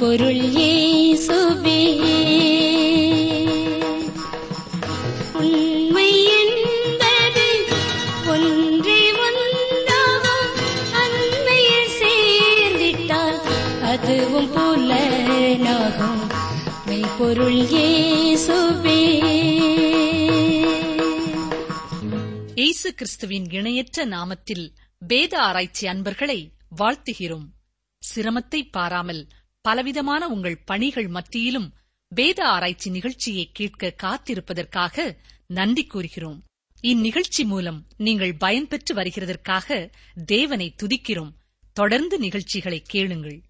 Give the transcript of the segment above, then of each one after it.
பொருள் மெய்ப்பொருள் உண்மை என்பது ஒன்றே ஒன்றாகும் சேர்ந்திட்டால் அதுவும் புலனாகும். இயேசு கிறிஸ்துவின் இணையற்ற நாமத்தில் வேத ஆராய்ச்சி அன்பர்களை வாழ்த்துகிறோம். சிரமத்தை பாராமல் பலவிதமான உங்கள் பணிகள் மத்தியிலும் வேத ஆராய்ச்சி நிகழ்ச்சியை கேட்க காத்திருப்பதற்காக நன்றி கூறுகிறோம். இந்நிகழ்ச்சி மூலம் நீங்கள் பயன்பெற்று வருகிறதற்காக தேவனை துதிக்கிறோம். தொடர்ந்து நிகழ்ச்சிகளை கேளுங்கள்.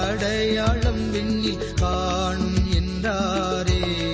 அடையாளம் விண்ணில் காணும் என்றாரே.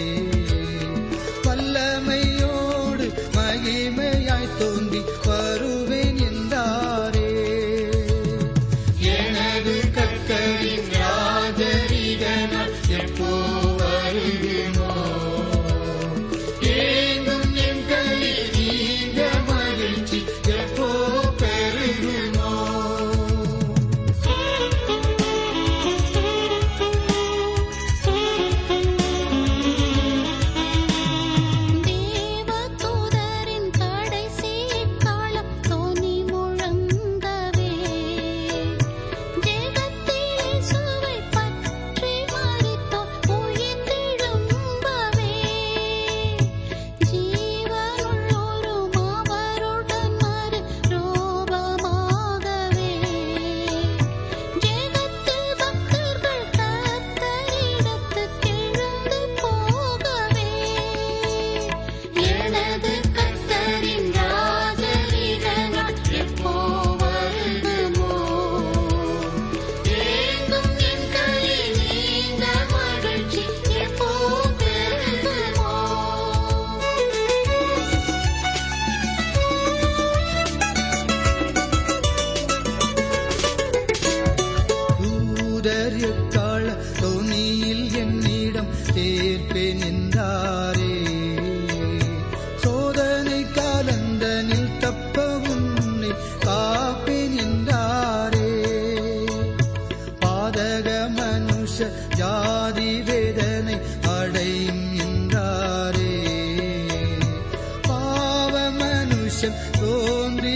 மனுஷன் தோன்றி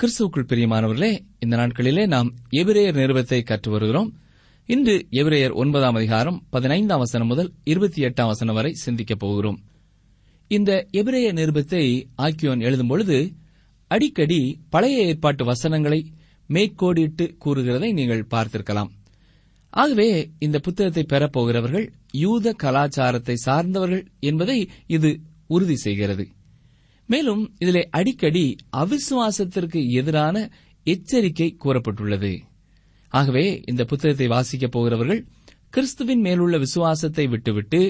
கிறிஸ்துவுக்குள் பிரியமானவர்களே இந்த நாட்களிலே நாம் எபிரேயர் நிறுவத்தை கற்று வருகிறோம். இன்று எபிரேயர் ஒன்பதாம் அதிகாரம் பதினைந்தாம் வசனம் முதல் இருபத்தி எட்டாம் வசனம் வரை சிந்திக்கப் போகிறோம். இந்த எபிரேய நிருபத்தை ஆக்கியோன் எழுதும் பொழுது அடிக்கடி பழைய ஏற்பாட்டு வசனங்களை மேற்கோடிட்டு கூறுகிறதை நீங்கள் பார்த்திருக்கலாம். ஆகவே இந்த புத்தகத்தை பெறப்போகிறவர்கள் யூத கலாச்சாரத்தை சார்ந்தவர்கள் என்பதை இது உறுதி செய்கிறது. மேலும் இதிலே அடிக்கடி அவிசுவாசத்திற்கு எதிரான எச்சரிக்கை கூறப்பட்டுள்ளது. ஆகவே இந்த புத்தகத்தை வாசிக்கப் போகிறவர்கள் கிறிஸ்துவின் மேலுள்ள விசுவாசத்தை விட்டுவிட்டு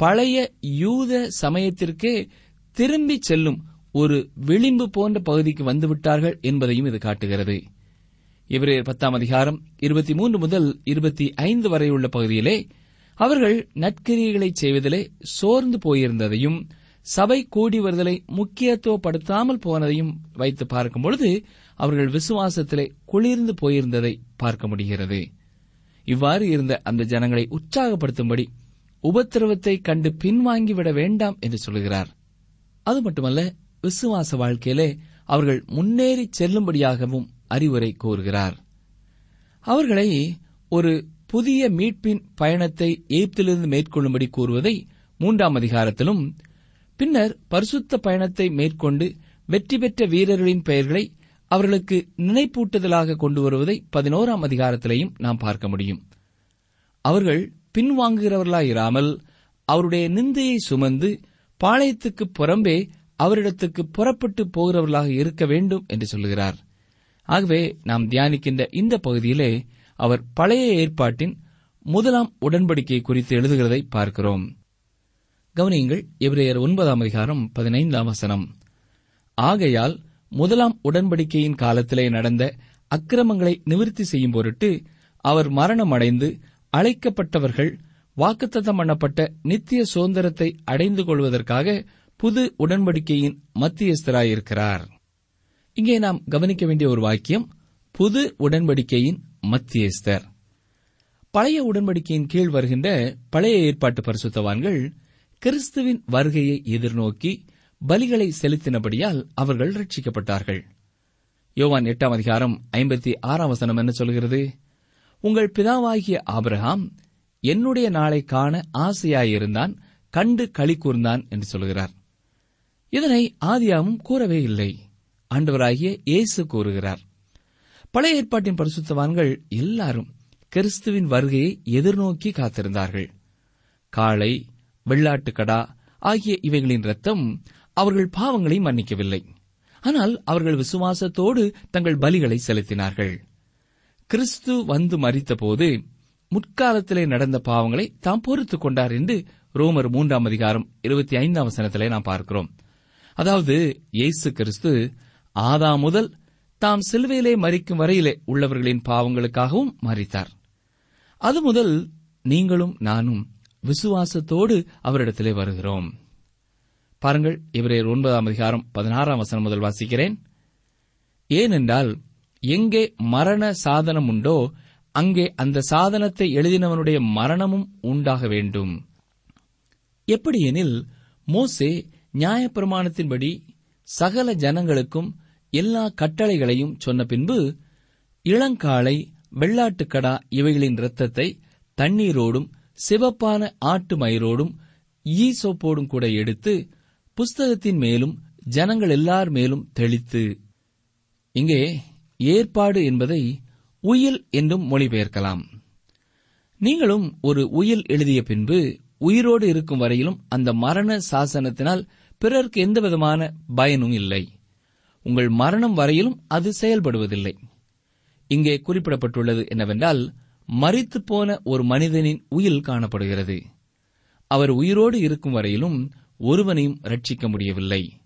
பழைய யூத சமயத்திற்கே திரும்பி செல்லும் ஒரு விளிம்பு போன்ற பகுதிக்கு வந்துவிட்டார்கள் என்பதையும் இது காட்டுகிறது. இவரே பத்தாம் அதிகாரம் இருபத்தி மூன்று முதல் இருபத்தி ஐந்து வரை உள்ள பகுதியிலே அவர்கள் நற்கிரியைகளை செய்வதிலே சோர்ந்து போயிருந்ததையும் சபை கூடி வருதலை முக்கியத்துவப்படுத்தாமல் போனதையும் வைத்து பார்க்கும்பொழுது அவர்கள் விசுவாசத்திலே குளிர்ந்து போயிருந்ததை பார்க்க முடிகிறது. இவ்வாறு இருந்த அந்த ஜனங்களை உற்சாகப்படுத்தும்படி உபத்திரவத்தை கண்டு பின்வாங்கிவிட வேண்டாம் என்று சொல்கிறார். அது மட்டுமல்ல விசுவாச வாழ்க்கையிலே அவர்கள் முன்னேறி செல்லும்படியாகவும் அறிவுரை கூறுகிறார். அவர்களை ஒரு புதிய மீட்பின் பயணத்தை எய்ப்திலிருந்து மேற்கொள்ளும்படி கூறுவதை மூன்றாம் அதிகாரத்திலும் பின்னர் பரிசுத்த பயணத்தை மேற்கொண்டு வெற்றி பெற்ற வீரர்களின் பெயர்களை அவர்களுக்கு நினைப்பூட்டுதலாக கொண்டு வருவதை பதினோராம் அதிகாரத்திலையும் நாம் பார்க்க முடியும். அவர்கள் பின்வாங்குகிறவர்களாயிராமல் அவருடைய நிந்தையை சுமந்து பாளையத்துக்கு புறம்பே அவரிடத்துக்கு புறப்பட்டு போகிறவர்களாக இருக்க வேண்டும் என்று சொல்லுகிறார். ஆகவே நாம் தியானிக்கின்ற இந்த பகுதியிலே அவர் பழைய ஏற்பாட்டின் முதலாம் உடன்படிக்கை குறித்து எழுதுகிறதை பார்க்கிறோம். கவனியுங்கள் எபிரேயர் ஒன்பதாம் அதிகாரம் பதினைந்தாம் வசனம். ஆகையால் முதலாம் உடன்படிக்கையின் காலத்திலே நடந்த அக்கிரமங்களை நிவிற்த்தி செய்யும் பொருட்டு அவர் மரணமடைந்து அழைக்கப்பட்டவர்கள் வாக்குத்தத்தம் பண்ணப்பட்ட நித்திய சுதந்திரத்தை அடைந்து கொள்வதற்காக புது உடன்படிக்கையின் மத்தியஸ்தராயிருக்கிறார். இங்கே நாம் கவனிக்க வேண்டிய ஒரு வாக்கியம் புது உடன்படிக்கையின் மத்தியஸ்தர். பழைய உடன்படிக்கையின் கீழ் வருகின்ற பழைய ஏற்பாட்டு பரிசுத்தவான்கள் கிறிஸ்துவின் வருகையை எதிர்நோக்கி பலிகளை செலுத்தினபடியால் அவர்கள் ரட்சிக்கப்பட்டார்கள் யோவான் எட்டாம் அதிகாரம் ஐம்பத்தி ஆறாம் வசனம் என்ன சொல்கிறது? உங்கள் பிதாவாகிய ஆபிரகாம் என்னுடைய நாளை காண ஆசையாயிருந்தான் கண்டு களி கூர்ந்தான் என்று சொல்கிறார். இதனை ஆதியாவும் கூறவே இல்லை. ஆண்டவராகிய இயேசு கூறுகிறார். பழைய ஏற்பாட்டின் பரிசுத்தவான்கள் எல்லாரும் கிறிஸ்துவின் வருகையை எதிர்நோக்கி காத்திருந்தார்கள். காளை வெள்ளாட்டுக்கடா ஆகிய இவைகளின் ரத்தம் அவர்கள் பாவங்களை மன்னிக்கவில்லை. ஆனால் அவர்கள் விசுவாசத்தோடு தங்கள் பலிகளை செலுத்தினார்கள். கிறிஸ்து வந்து மறித்தபோது முற்காலத்திலே நடந்த பாவங்களை தாம் பொறுத்துக் கொண்டார் என்று ரோமர் மூன்றாம் அதிகாரம் இருபத்தி ஐந்தாம் வசனத்திலே நாம் பார்க்கிறோம். அதாவது இயேசு கிறிஸ்து ஆதா முதல் தாம் சிலுவையிலே மறிக்கும் வரையிலே உள்ளவர்களின் பாவங்களுக்காகவும் மறித்தார் அது முதல் நீங்களும் நானும் விசுவாசத்தோடு அவரிடத்திலே வருகிறோம். பாருங்கள் இவரே ஒன்பதாம் அதிகாரம் பதினாறாம் வசனம் முதல் வாசிக்கிறேன். ஏனென்றால் எங்கே மரண சாதனம் உண்டோ அங்கே அந்த சாதனத்தை எழுதினவனுடைய மரணமும் உண்டாக வேண்டும். எப்படியெனில் மோசே நியாயப்பிரமாணத்தின்படி சகல ஜனங்களுக்கும் எல்லா கட்டளைகளையும் சொன்ன பின்பு இளங்காளை வெள்ளாட்டுக்கடா இவைகளின் இரத்தத்தை தண்ணீரோடும் சிவப்பான ஆட்டு மயிரோடும் ஈசோப்போடும் கூட எடுத்து புஸ்தகத்தின் மேலும் ஜனங்கள் எல்லார் மேலும் தெளித்து இங்கே ஏற்பாடு என்பதை உயில் என்றும் மொழிபெயர்க்கலாம். நீங்களும் ஒரு உயில் எழுதிய பின்பு உயிரோடு இருக்கும் வரையிலும் அந்த மரண சாசனத்தினால் பிறருக்கு எந்தவிதமான பயனும் இல்லை. உங்கள் மரணம் வரையிலும் அது செயல்படுவதில்லை. இங்கே குறிப்பிடப்பட்டுள்ளது என்னவென்றால் மறித்து போன ஒரு மனிதனின் உயில் காணப்படுகிறது. அவர் உயிரோடு இருக்கும் வரையிலும் ஒருவனையும் ரட்சிக்க முடியவில்லை.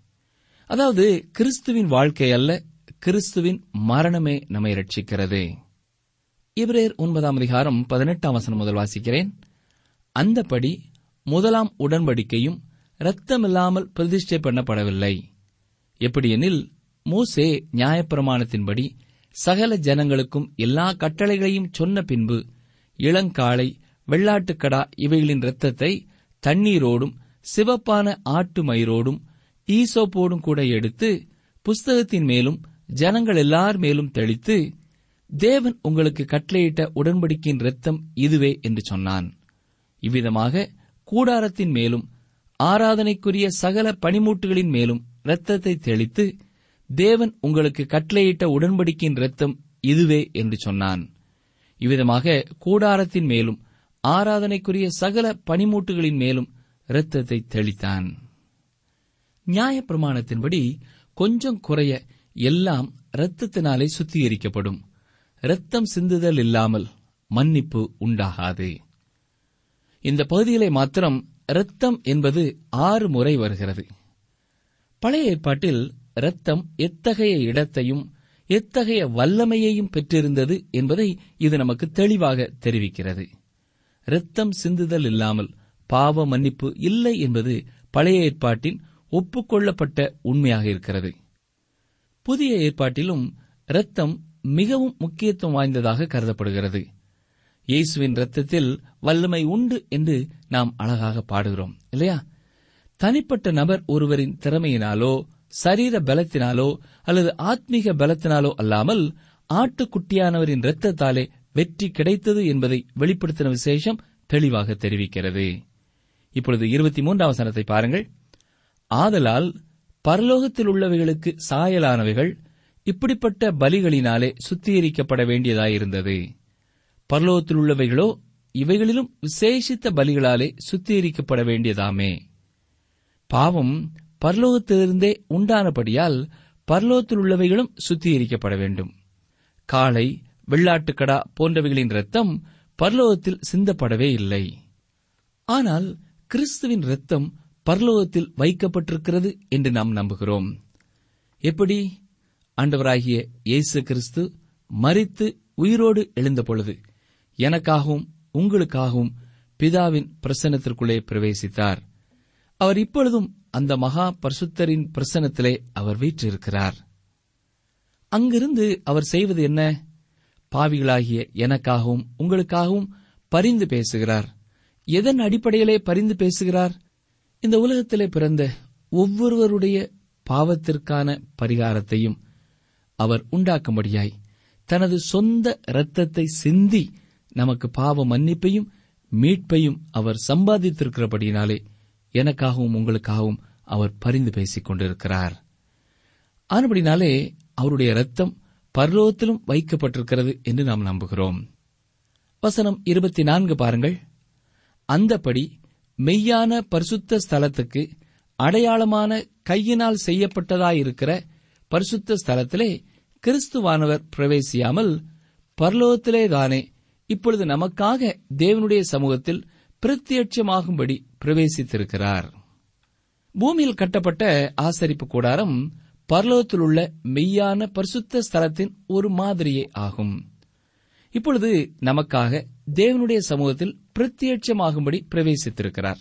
அதாவது கிறிஸ்துவின் வாழ்க்கை அல்ல கிறிஸ்துவின் மரணமே நம்மை ரட்சிக்கிறது இவரேர் ஒன்பதாம் அதிகாரம் பதினெட்டாம் வசனம் முதல் வாசிக்கிறேன். அந்தபடி முதலாம் உடன்படிக்கையும் இரத்தமில்லாமல் பிரதிஷ்டை பண்ணப்படவில்லை. எப்படியெனில் மோசே நியாயப்பிரமாணத்தின்படி சகல ஜனங்களுக்கும் எல்லா கட்டளைகளையும் சொன்ன பின்பு இளங்காளை வெள்ளாட்டுக்கடா இவைகளின் இரத்தத்தை தண்ணீரோடும் சிவப்பான ஆட்டு மயிரோடும் ஈசோப்போடும் கூட எடுத்து புஸ்தகத்தின் மேலும் ஜனங்கள் எல்லார் மேலும் தெளித்து தேவன் உங்களுக்கு கட்டளையிட்ட உடன்படிக்கையின் இரத்தம் இதுவே என்று சொன்னான். இவ்விதமாக கூடாரத்தின் மேலும் ஆராதனைக்குரிய சகல பனிமூட்டுகளின் மேலும் இரத்தத்தை தெளித்து தேவன் உங்களுக்கு கட்டளையிட்ட உடன்படிக்கையின் இரத்தம் இதுவே என்று சொன்னான். இவ்விதமாக கூடாரத்தின் மேலும் ஆராதனைக்குரிய சகல பனிமூட்டுகளின் மேலும் இரத்தத்தை தெளித்தான். நியாயப்பிரமாணத்தின்படி கொஞ்சம் குறைய எல்லாம் இரத்தத்தினாலே சுத்திகரிக்கப்படும். இரத்தம் சிந்துதல் இல்லாமல் மன்னிப்பு உண்டாகாது. இந்த பகுதிகளை மாத்திரம் இரத்தம் என்பது ஆறு முறை வருகிறது. பழைய ஏற்பாட்டில் இரத்தம் எத்தகைய இடத்தையும் எத்தகைய வல்லமையையும் பெற்றிருந்தது என்பதை இது நமக்கு தெளிவாக தெரிவிக்கிறது. இரத்தம் சிந்துதல் இல்லாமல் பாவ மன்னிப்பு இல்லை என்பது பழைய ஏற்பாட்டின் ஒப்புக்கொள்ளப்பட்ட உண்மையாக இருக்கிறது. புதிய ஏற்பாட்டிலும் இரத்தம் மிகவும் முக்கியத்துவம் வாய்ந்ததாக கருதப்படுகிறது. இயேசுவின் இரத்தத்தில் வல்லமை உண்டு என்று நாம் அழகாக பாடுகிறோம் இல்லையா? தனிப்பட்ட நபர் ஒருவரின் திறமையினாலோ சரீர பலத்தினாலோ அல்லது ஆத்மீக பலத்தினாலோ அல்லாமல் ஆட்டுக்குட்டியானவரின் இரத்தத்தாலே வெற்றி கிடைத்தது என்பதை வெளிப்படுத்தின விசேஷம் தெளிவாக தெரிவிக்கிறது. இப்பொழுது இருபத்தி மூன்றாம் வசனத்தை பாருங்கள். ஆதலால் பரலோகத்தில் உள்ளவைகளுக்கு சாயலானவைகள் இப்படிப்பட்ட பலிகளினாலே சுத்திகரிக்கப்பட வேண்டியதாயிருந்தது. பரலோகத்தில் உள்ளவைகளோ இவைகளிலும் விசேஷித்த பலிகளாலே சுத்திகரிக்கப்பட வேண்டியதாமே. பாவம் பர்லோகத்திலிருந்தே உண்டானபடியால் பர்லோகத்தில் உள்ளவைகளும் சுத்திகரிக்கப்பட வேண்டும். காளை வெள்ளாட்டுக்கடா போன்றவைகளின் ரத்தம் பர்லோகத்தில் சிந்தப்படவே இல்லை. ஆனால் கிறிஸ்துவின் ரத்தம் பர்லோகத்தில் வைக்கப்பட்டிருக்கிறது என்று நாம் நம்புகிறோம். எப்படி? ஆண்டவராகிய இயேசு கிறிஸ்து மரித்து உயிரோடு எழுந்தபொழுது எனக்காகவும் உங்களுக்காகவும் பிதாவின் பிரசன்னத்திற்குள்ளே பிரவேசித்தார். அவர் இப்பொழுதும் அந்த மகா பரிசுத்தரின் பிரசனத்திலே அவர் வீற்றிருக்கிறார். அங்கிருந்து அவர் செய்வது என்ன? பாவிகளாகிய எனக்காகவும் உங்களுக்காகவும் பரிந்து பேசுகிறார். எதன் அடிப்படையிலே பரிந்து பேசுகிறார்? இந்த உலகத்திலே பிறந்த ஒவ்வொருவருடைய பாவத்திற்கான பரிகாரத்தையும் அவர் உண்டாக்கும்படியாய் தனது சொந்த இரத்தத்தை சிந்தி நமக்கு பாவ மன்னிப்பையும் மீட்பையும் அவர் சம்பாதித்திருக்கிறபடியினாலே எனக்காகவும் உங்களுக்காகவும் அவர் பரிந்து பேசிக் கொண்டிருக்கிறார். ஆனபடினாலே அவருடைய ரத்தம் பர்லோகத்திலும் வைக்கப்பட்டிருக்கிறது என்று நாம் நம்புகிறோம். வசனம் இருபத்தி நான்கு பாருங்கள். அந்தபடி மெய்யான பரிசுத்த ஸ்தலத்துக்கு அடையாளமான கையினால் செய்யப்பட்டதாயிருக்கிற பரிசுத்த ஸ்தலத்திலே கிறிஸ்துவானவர் பிரவேசியாமல் பரலோகத்திலேதானே இப்பொழுது நமக்காக தேவனுடைய சமூகத்தில் பிரத்யட்சமாகும்படி பிரவேசித்திருக்கிறார். பூமியில் கட்டப்பட்ட ஆசரிப்பு கூடாரம் பரலோகத்தில் உள்ள மெய்யான பரிசுத்த ஸ்தலத்தின் ஒரு மாதிரியே ஆகும். இப்பொழுது நமக்காக தேவனுடைய சமூகத்தில் பிரத்யட்சமாகும்படி பிரவேசித்திருக்கிறார்.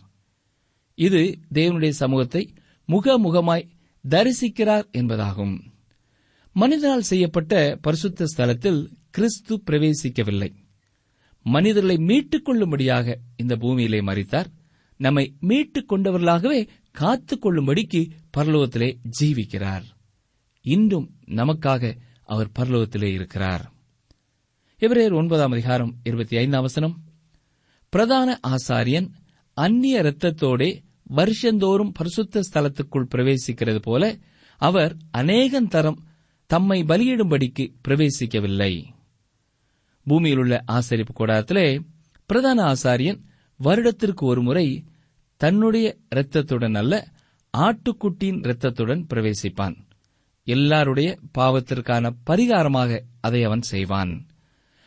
இது தேவனுடைய சமூகத்தை முகமுகமாய் தரிசிக்கிறார் என்பதாகும். மனிதனால் செய்யப்பட்ட பரிசுத்த ஸ்தலத்தில் கிறிஸ்து பிரவேசிக்கவில்லை. மனிதர்களை மீட்டுக் கொள்ளும்படியாக இந்த பூமியிலே மறித்தார் நம்மை மீட்டுக் கொண்டவர்களாகவே காத்துக் கொள்ளும்படிக்கு பரலோகத்திலே ஜீவிக்கிறார். இன்றும் நமக்காக அவர் பரலோகத்திலே இருக்கிறார். இவரே ஒன்பதாம் அதிகாரம் இருபத்தி ஐந்தாம் வசனம். பிரதான ஆசாரியன் அந்நிய இரத்தத்தோடே வருஷந்தோறும் பரிசுத்த ஸ்தலத்துக்குள் பிரவேசிக்கிறது போல அவர் அநேகந்தரம் தம்மை பலியிடும்படிக்கு பிரவேசிக்கவில்லை. பூமியில் உள்ள ஆசரிப்பு கூடாரத்திலே பிரதான ஆசாரியன் வருடத்திற்கு ஒரு முறை தன்னுடைய இரத்தத்துடன் அல்ல ஆட்டுக்குட்டியின் இரத்தத்துடன் பிரவேசிப்பான். எல்லாருடைய பாவத்திற்கான பரிகாரமாக அதை அவன் செய்வான்.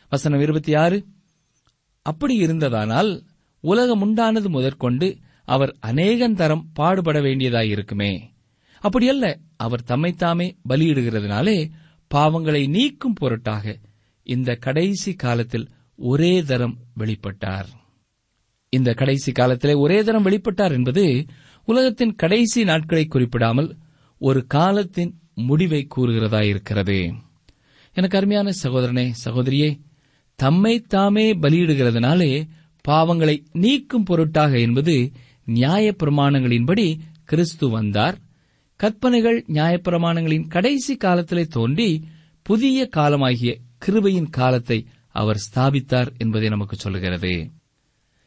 வசனம் இருபத்தி ஆறு அப்படி இருந்ததானால் உலகம் உண்டானது முதற்கொண்டு அவர் அநேகன் தரம் பாடுபட வேண்டியதாயிருக்குமே. அப்படியல்ல அவர் தம்மைத்தாமே பலியிடுகிறதுனாலே பாவங்களை நீக்கும் பொருட்டாக இந்த கடைசி காலத்தில் ஒரே தரம் வெளிப்பட்டார். இந்த கடைசி காலத்திலே ஒரே தரம் வெளிப்பட்டார் என்பது உலகத்தின் கடைசி நாட்களை குறிப்பிடாமல் ஒரு காலத்தின் முடிவை கூறுகிறதாயிருக்கிறது எனக்கு அருமையான சகோதரனே சகோதரியே தம்மை தாமே பலியிடுகிறதுனாலே பாவங்களை நீக்கும் பொருட்டாக என்பது நியாயப்பிரமாணங்களின்படி கிறிஸ்து வந்தார். கற்பனைகள் நியாயப்பிரமாணங்களின் கடைசி காலத்திலே தோன்றி புதிய காலமாகிய கிருபையின் காலத்தை அவர் ஸ்தாபித்தார் என்பதை நமக்கு சொல்லுகிறது.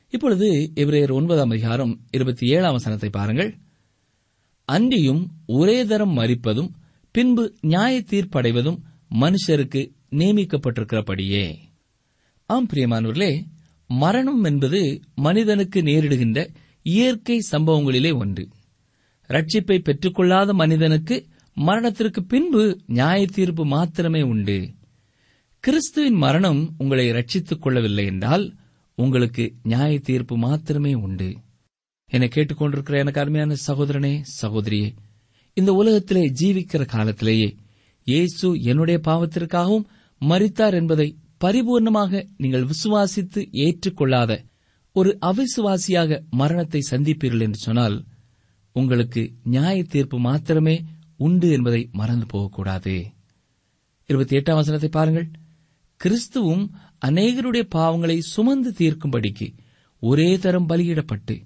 இப்பொழுது இவரையர் ஒன்பதாம் அதிகாரம் இருபத்தி ஏழாம் வசனத்தை பாருங்கள். அன்றியும் ஒரே தரம் மறிப்பதும் பின்பு நியாய தீர்ப்படைவதும் மனுஷருக்கு நியமிக்கப்பட்டிருக்கிறபடியே. ஆம் பிரியமானவர்களே மரணம் என்பது மனிதனுக்கு நேரிடுகின்ற இயற்கை சம்பவங்களிலே ஒன்று. ரட்சிப்பை பெற்றுக்கொள்ளாத மனிதனுக்கு மரணத்திற்கு பின்பு நியாய தீர்ப்பு மாத்திரமே உண்டு. கிறிஸ்துவின் மரணம் உங்களை ரட்சித்துக் கொள்ளவில்லை என்றால் உங்களுக்கு நியாய தீர்ப்பு மாத்திரமே உண்டு. என்னை கேட்டுக்கொண்டிருக்கிற எனக்கு அருமையான சகோதரனே சகோதரியே இந்த உலகத்திலே ஜீவிக்கிற காலத்திலேயே இயேசு என்னுடைய பாவத்திற்காகவும் மறித்தார் என்பதை பரிபூர்ணமாக நீங்கள் விசுவாசித்து ஏற்றுக்கொள்ளாத ஒரு அவிசுவாசியாக மரணத்தை சந்திப்பீர்கள் என்று சொன்னால் உங்களுக்கு நியாய தீர்ப்பு மாத்திரமே உண்டு என்பதை மறந்து போகக்கூடாது. இருபத்தி எட்டாம் வசனத்தை பாருங்கள். கிறிஸ்துவும் அநேகருடைய பாவங்களை சுமந்து தீர்க்கும்படிக்கு ஒரே தரம் பலியிடப்பட்டு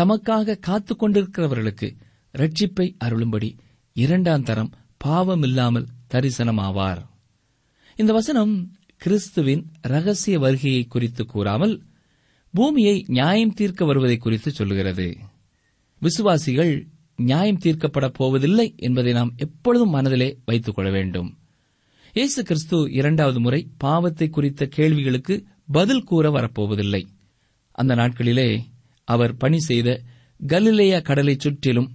தமக்காக காத்துக் கொண்டிருக்கிறவர்களுக்கு ரட்சிப்பை அருளும்படி இரண்டாம் தரம் பாவமில்லாமல் தரிசனமாவார். இந்த வசனம் கிறிஸ்துவின் ரகசிய வருகையை குறித்து கூறாமல் பூமியை நியாயம் தீர்க்க வருவதை குறித்து சொல்லுகிறது. விசுவாசிகள் நியாயம் தீர்க்கப்படப் போவதில்லை என்பதை நாம் எப்பொழுதும் மனதிலே வைத்துக் கொள்ள வேண்டும். இயேசு கிறிஸ்து இரண்டாவது முறை பாவத்தை குறித்த கேள்விகளுக்கு பதில் கூற வரப்போவதில்லை. அந்த நாட்களிலே அவர் பணி செய்த கலிலேயா கடலைச் சுற்றிலும்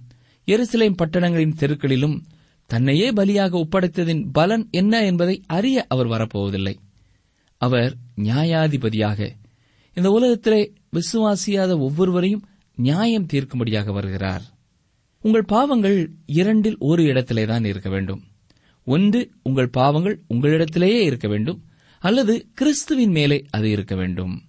எருசலேம் பட்டணங்களின் தெருக்களிலும் தன்னையே பலியாக ஒப்படைத்ததின் பலன் என்ன என்பதை அறிய அவர் வரப்போவதில்லை. அவர் நியாயாதிபதியாக இந்த உலகத்திலே விசுவாசியாத ஒவ்வொருவரையும் நியாயம் தீர்க்கும்படியாக வருகிறார். உங்கள் பாவங்கள் இரண்டில் ஒரு இடத்திலேதான் இருக்க வேண்டும். ஒன்று உங்கள் பாவங்கள் உங்களிடத்திலேயே இருக்க வேண்டும் அல்லது கிறிஸ்துவின் மேலே அது இருக்க வேண்டும்.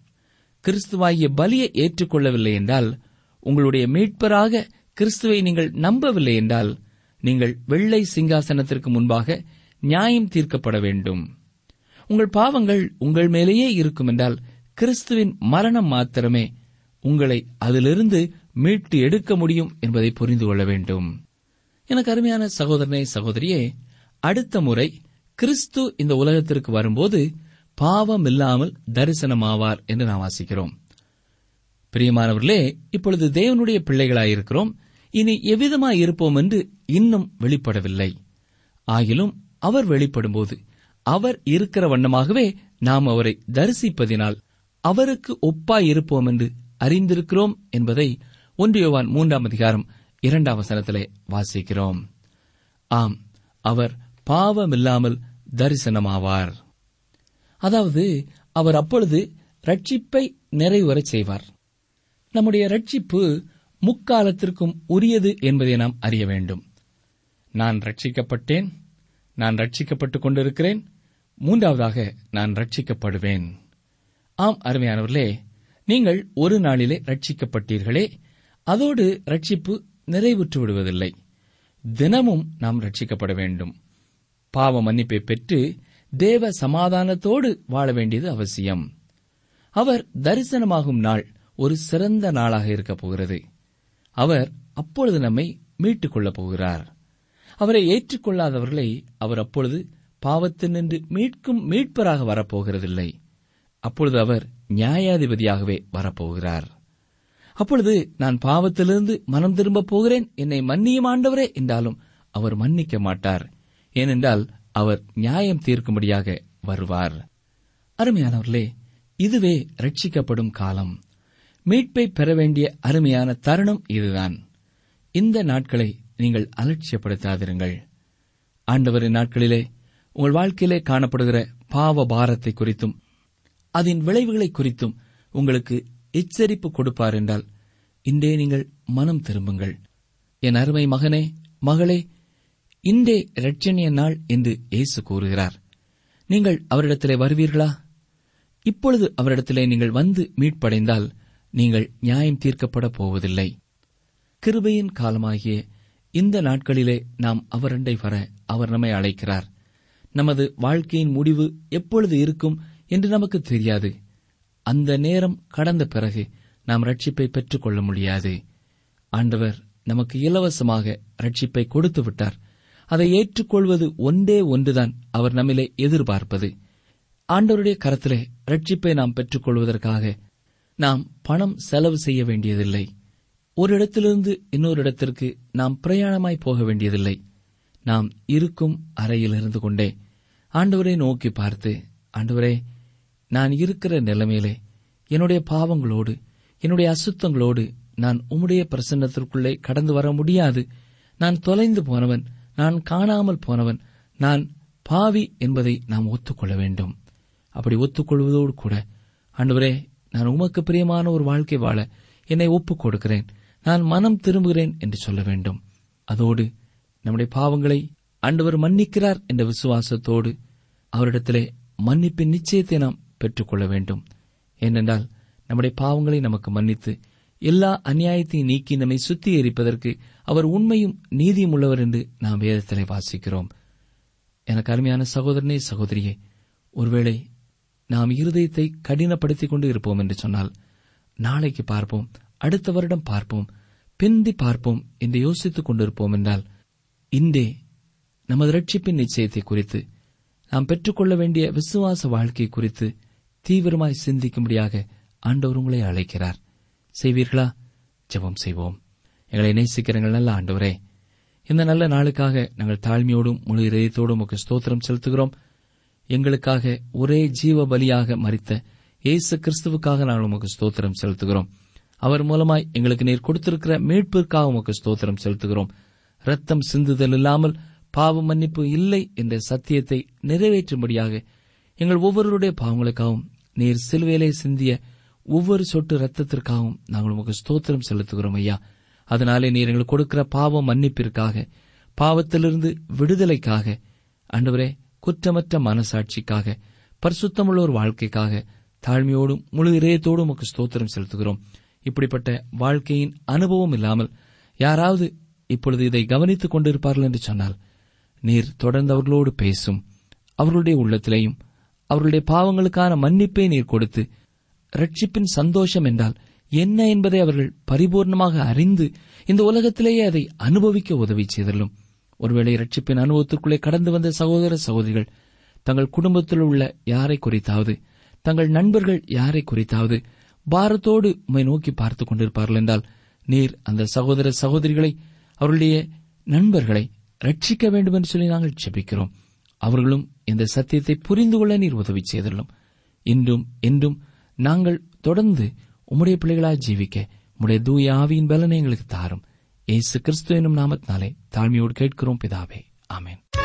கிறிஸ்துவாகிய பலியை ஏற்றுக்கொள்ளவில்லை என்றால் உங்களுடைய மீட்பராக கிறிஸ்துவை நீங்கள் நம்பவில்லை என்றால் நீங்கள் வெள்ளை சிங்காசனத்திற்கு முன்பாக நியாயம் தீர்க்கப்பட வேண்டும். உங்கள் பாவங்கள் உங்கள் மேலேயே இருக்கும் என்றால் கிறிஸ்துவின் மரணம் மாத்திரமே உங்களை அதிலிருந்து மீட்டு எடுக்க முடியும் என்பதை புரிந்து கொள்ள வேண்டும். எனக்கு அருமையான சகோதரனே சகோதரியே அடுத்த முறை கிறிஸ்து இந்த உலகத்திற்கு வரும்போது பாவம் இல்லாமல் தரிசனமாவார் என்று நாம் வாசிக்கிறோம். பிரியமானவர்களே இப்பொழுது தேவனுடைய பிள்ளைகளாயிருக்கிறோம். இனி எவ்விதமாய் இருப்போம் என்று இன்னும் வெளிப்படவில்லை. ஆகிலும் அவர் வெளிப்படும்போது அவர் இருக்கிற வண்ணமாகவே நாம் அவரை தரிசிப்பதினால் அவருக்கு ஒப்பாய் இருப்போம் என்று அறிந்திருக்கிறோம் என்பதை ஒன்றியவான் மூன்றாம் அதிகாரம் இரண்டாம் வசனத்திலே வாசிக்கிறோம். ஆம் அவர் பாவமில்லாமல் தரிசனமாவார். அதாவது அவர் அப்பொழுது ரட்சிப்பை நிறைவேறச் செய்வார். நம்முடைய ரட்சிப்பு முக்காலத்திற்கும் உரியது என்பதை நாம் அறிய வேண்டும். நான் ரட்சிக்கப்பட்டேன் நான் ரட்சிக்கப்பட்டுக் கொண்டிருக்கிறேன் மூன்றாவதாக நான் ரட்சிக்கப்படுவேன் ஆம் அருமையானவர்களே நீங்கள் ஒரு நாளிலே ரட்சிக்கப்பட்டீர்களே அதோடு ரட்சிப்பு நிறைவுற்று விடுவதில்லை. தினமும் நாம் ரட்சிக்கப்பட வேண்டும். பாவ மன்னிப்பை பெற்று தேவ சமாதானத்தோடு வாழ வேண்டியது அவசியம். அவர் தரிசனமாகும் நாள் ஒரு சிறந்த நாளாக இருக்கப் போகிறது. அவர் அப்பொழுது நம்மை மீட்டுக் கொள்ளப் போகிறார். அவரை ஏற்றுக்கொள்ளாதவர்களை அவர் அப்பொழுது பாவத்தினின்று மீட்கும் மீட்பராக வரப்போகிறதில்லை. அப்பொழுது அவர் நியாயாதிபதியாகவே வரப்போகிறார். அப்பொழுது நான் பாவத்திலிருந்து மனம் திரும்பப் போகிறேன். என்னை மன்னியும் ஆண்டவரே என்றாலும் அவர் மன்னிக்க மாட்டார். ஏனென்றால் அவர் நியாயம் தீர்க்கும்படியாக வருவார். அருமையானவர்களே இதுவே ரட்சிக்கப்படும் காலம். மீட்பை பெற வேண்டிய அருமையான தருணம் இதுதான். இந்த நாட்களை நீங்கள் அலட்சியப்படுத்தாதிருங்கள். ஆண்டவரின் நாட்களிலே உங்கள் வாழ்க்கையிலே காணப்படுகிற பாவ பாரத்தை குறித்தும் அதன் விளைவுகளை குறித்தும் உங்களுக்கு எச்சரிப்பு கொடுப்பார் என்றால் இன்றே நீங்கள் மனம் திரும்புங்கள். என் அருமை மகனே மகளே இன்றே இரட்சணிய நாள் என்று இயேசு கூறுகிறார். நீங்கள் அவரிடத்திலே வருவீர்களா? இப்பொழுது அவரிடத்திலே நீங்கள் வந்து மீட்படைந்தால் நீங்கள் நியாயம் தீர்க்கப்பட போவதில்லை. கிருபையின் காலமாகிய இந்த நாட்களிலே நாம் அவரண்டை வர அவர் நம்மை அழைக்கிறார். நமது வாழ்க்கையின் முடிவு எப்பொழுது இருக்கும் என்று நமக்கு தெரியாது. அந்த நேரம் கடந்த பிறகு நாம் ரட்சிப்பை பெற்றுக்கொள்ள முடியாது. ஆண்டவர் நமக்கு இலவசமாக ரட்சிப்பை கொடுத்து விட்டார். அதை ஏற்றுக்கொள்வது ஒன்றே ஒன்றுதான் அவர் நம்மிலே எதிர்பார்ப்பது. ஆண்டவருடைய கரத்திலே ரட்சிப்பை நாம் பெற்றுக்கொள்வதற்காக நாம் பணம் செலவு செய்ய வேண்டியதில்லை. ஒரு இடத்திலிருந்து இன்னொரு இடத்திற்கு நாம் பிரயாணமாய் போக வேண்டியதில்லை. நாம் இருக்கும் அறையில் இருந்து கொண்டே ஆண்டவரை நோக்கி பார்த்து ஆண்டவரே நான் இருக்கிற நிலைமையிலே என்னுடைய பாவங்களோடு என்னுடைய அசுத்தங்களோடு நான் உம்முடைய பிரசன்னத்திற்குள்ளே கடந்து வர முடியாது. நான் தொலைந்து போனவன் நான் காணாமல் போனவன் நான் பாவி என்பதை நாம் ஒத்துக்கொள்ள வேண்டும். அப்படி ஒத்துக்கொள்வதோடு கூட ஆண்டவரே நான் உமக்கு பிரியமான ஒரு வாழ்க்கை வாழ என்னை ஒப்புக் கொடுக்கிறேன். நான் மனம் திரும்புகிறேன் என்று சொல்ல வேண்டும். அதோடு நம்முடைய பாவங்களை ஆண்டவர் மன்னிக்கிறார் என்ற விசுவாசத்தோடு அவரிடத்திலே மன்னிப்பின் நிச்சயத்தை நாம் பெற்றுக்கொள்ள வேண்டும். ஏனென்றால் நம்முடைய பாவங்களை நமக்கு மன்னித்து எல்லா அநியாயத்தையும் நீக்கி நம்மை சுத்திகரிப்பதற்கு அவர் உண்மையும் நீதியும் உள்ளவர் என்று நாம் வேதத்திலே வாசிக்கிறோம். எனக்கு அருமையான சகோதரனே சகோதரியே ஒருவேளை நாம் இருதயத்தை கடினப்படுத்திக் கொண்டு இருப்போம் என்று சொன்னால் நாளைக்கு பார்ப்போம் அடுத்த வருடம் பார்ப்போம் பிந்தி பார்ப்போம் என்று யோசித்துக் கொண்டிருப்போம் என்றால் இன்றே நமது ரட்சிப்பின் நிச்சயத்தை குறித்து நாம் பெற்றுக்கொள்ள வேண்டிய விசுவாச வாழ்க்கை குறித்து தீவிரமாய் சிந்திக்கும்படியாக ஆண்டவர் உங்களை அழைக்கிறார். செய்வீர்களா? ஜெபம் செய்வோம். எங்களை நேசிக்கிறங்கள் நல்ல ஆண்டவரே இந்த நல்ல நாளுக்காக நாங்கள் தாழ்மையோடும் முழு இதயத்தோடும் உமக்கு ஸ்தோத்திரம் செலுத்துகிறோம். எங்களுக்காக ஒரே ஜீவ பலியாக மறித்த இயேசு கிறிஸ்துவுக்காக நாங்கள் உமக்கு ஸ்தோத்திரம் செலுத்துகிறோம். அவர் மூலமாய் எங்களுக்கு நீர் கொடுத்திருக்கிற மீட்பிற்காக உமக்கு ஸ்தோத்திரம் செலுத்துகிறோம். ரத்தம் சிந்துதல் இல்லாமல் பாவ மன்னிப்பு இல்லை என்ற சத்தியத்தை நிறைவேற்றும்படியாக எங்கள் ஒவ்வொருவருடைய பாவங்களுக்காகவும் நீர் சிலுவையிலே சிந்திய ஒவ்வொரு சொட்டு ரத்தத்திற்காகவும் நாங்கள் உமக்கு ஸ்தோத்திரம் செலுத்துகிறோம் ஐயா. அதனாலே நீர் எங்களுக்கு கொடுக்கிற பாவ மன்னிப்பிற்காக பாவத்திலிருந்து விடுதலைக்காக அன்றுவரே குற்றமற்ற மனசாட்சிக்காக பரிசுத்தமுள்ள ஒரு வாழ்க்கைக்காக தாழ்மையோடும் முழு இதயத்தோடும் உமக்கு ஸ்தோத்திரம் செலுத்துகிறோம். இப்படிப்பட்ட வாழ்க்கையின் அனுபவம் இல்லாமல் யாராவது இப்பொழுது இதை கவனித்துக் கொண்டிருப்பார்கள் என்று சொன்னால் நீர் தொடர்ந்து அவர்களோடு பேசும் அவர்களுடைய உள்ளத்திலேயும் அவர்களுடைய பாவங்களுக்கான மன்னிப்பை நீர் கொடுத்து ரட்சிப்பின் சந்தோஷம் என்றால் என்ன என்பதை அவர்கள் பரிபூர்ணமாக அறிந்து இந்த உலகத்திலேயே அதை அனுபவிக்க உதவி செய்தலும் ஒருவேளை ரட்சிப்பின் அனுபவத்திற்குள்ளே கடந்து வந்த சகோதர சகோதரிகள் தங்கள் குடும்பத்தில் உள்ள யாரை குறித்தாவது தங்கள் நண்பர்கள் யாரை குறித்தாவது பாரத்தோடு உம்மை நோக்கி பார்த்துக் கொண்டிருப்பார்கள் என்றால் நீர் அந்த சகோதர சகோதரிகளை அவருடைய நண்பர்களை ரட்சிக்க வேண்டும் என்று சொல்லி நாங்கள் ஜெபிக்கிறோம். அவர்களும் இந்த சத்தியத்தை புரிந்து கொள்ள நீர் உதவி செய்துள்ளோம் இன்றும் என்றும் நாங்கள் தொடர்ந்து உம்முடைய பிள்ளைகளாய் ஜீவிக்க உம்முடைய தூய ஆவியின் பலனை எங்களுக்கு தாரும். ஏசு கிறிஸ்து என்னும் நாமத்தினாலே தாழ்மையோடு கேட்கிறோம் பிதாவே. ஆமேன்.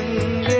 அங்கு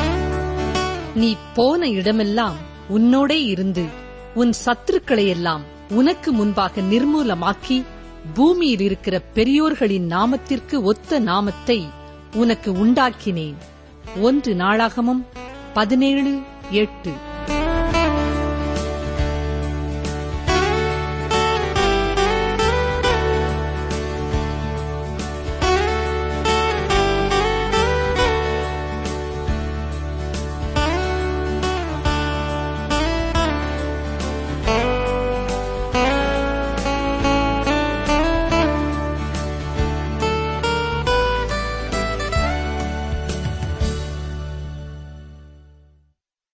நீ போன இடமெல்லாம் உன்னோடே இருந்து உன் சத்துருக்களையெல்லாம் உனக்கு முன்பாக நிர்மூலமாக்கி பூமியில் இருக்கிற பெரியோர்களின் நாமத்திற்கு ஒத்த நாமத்தை உனக்கு உண்டாக்கினேன். ஒன்று நாளாகமும் பதினேழு எட்டு.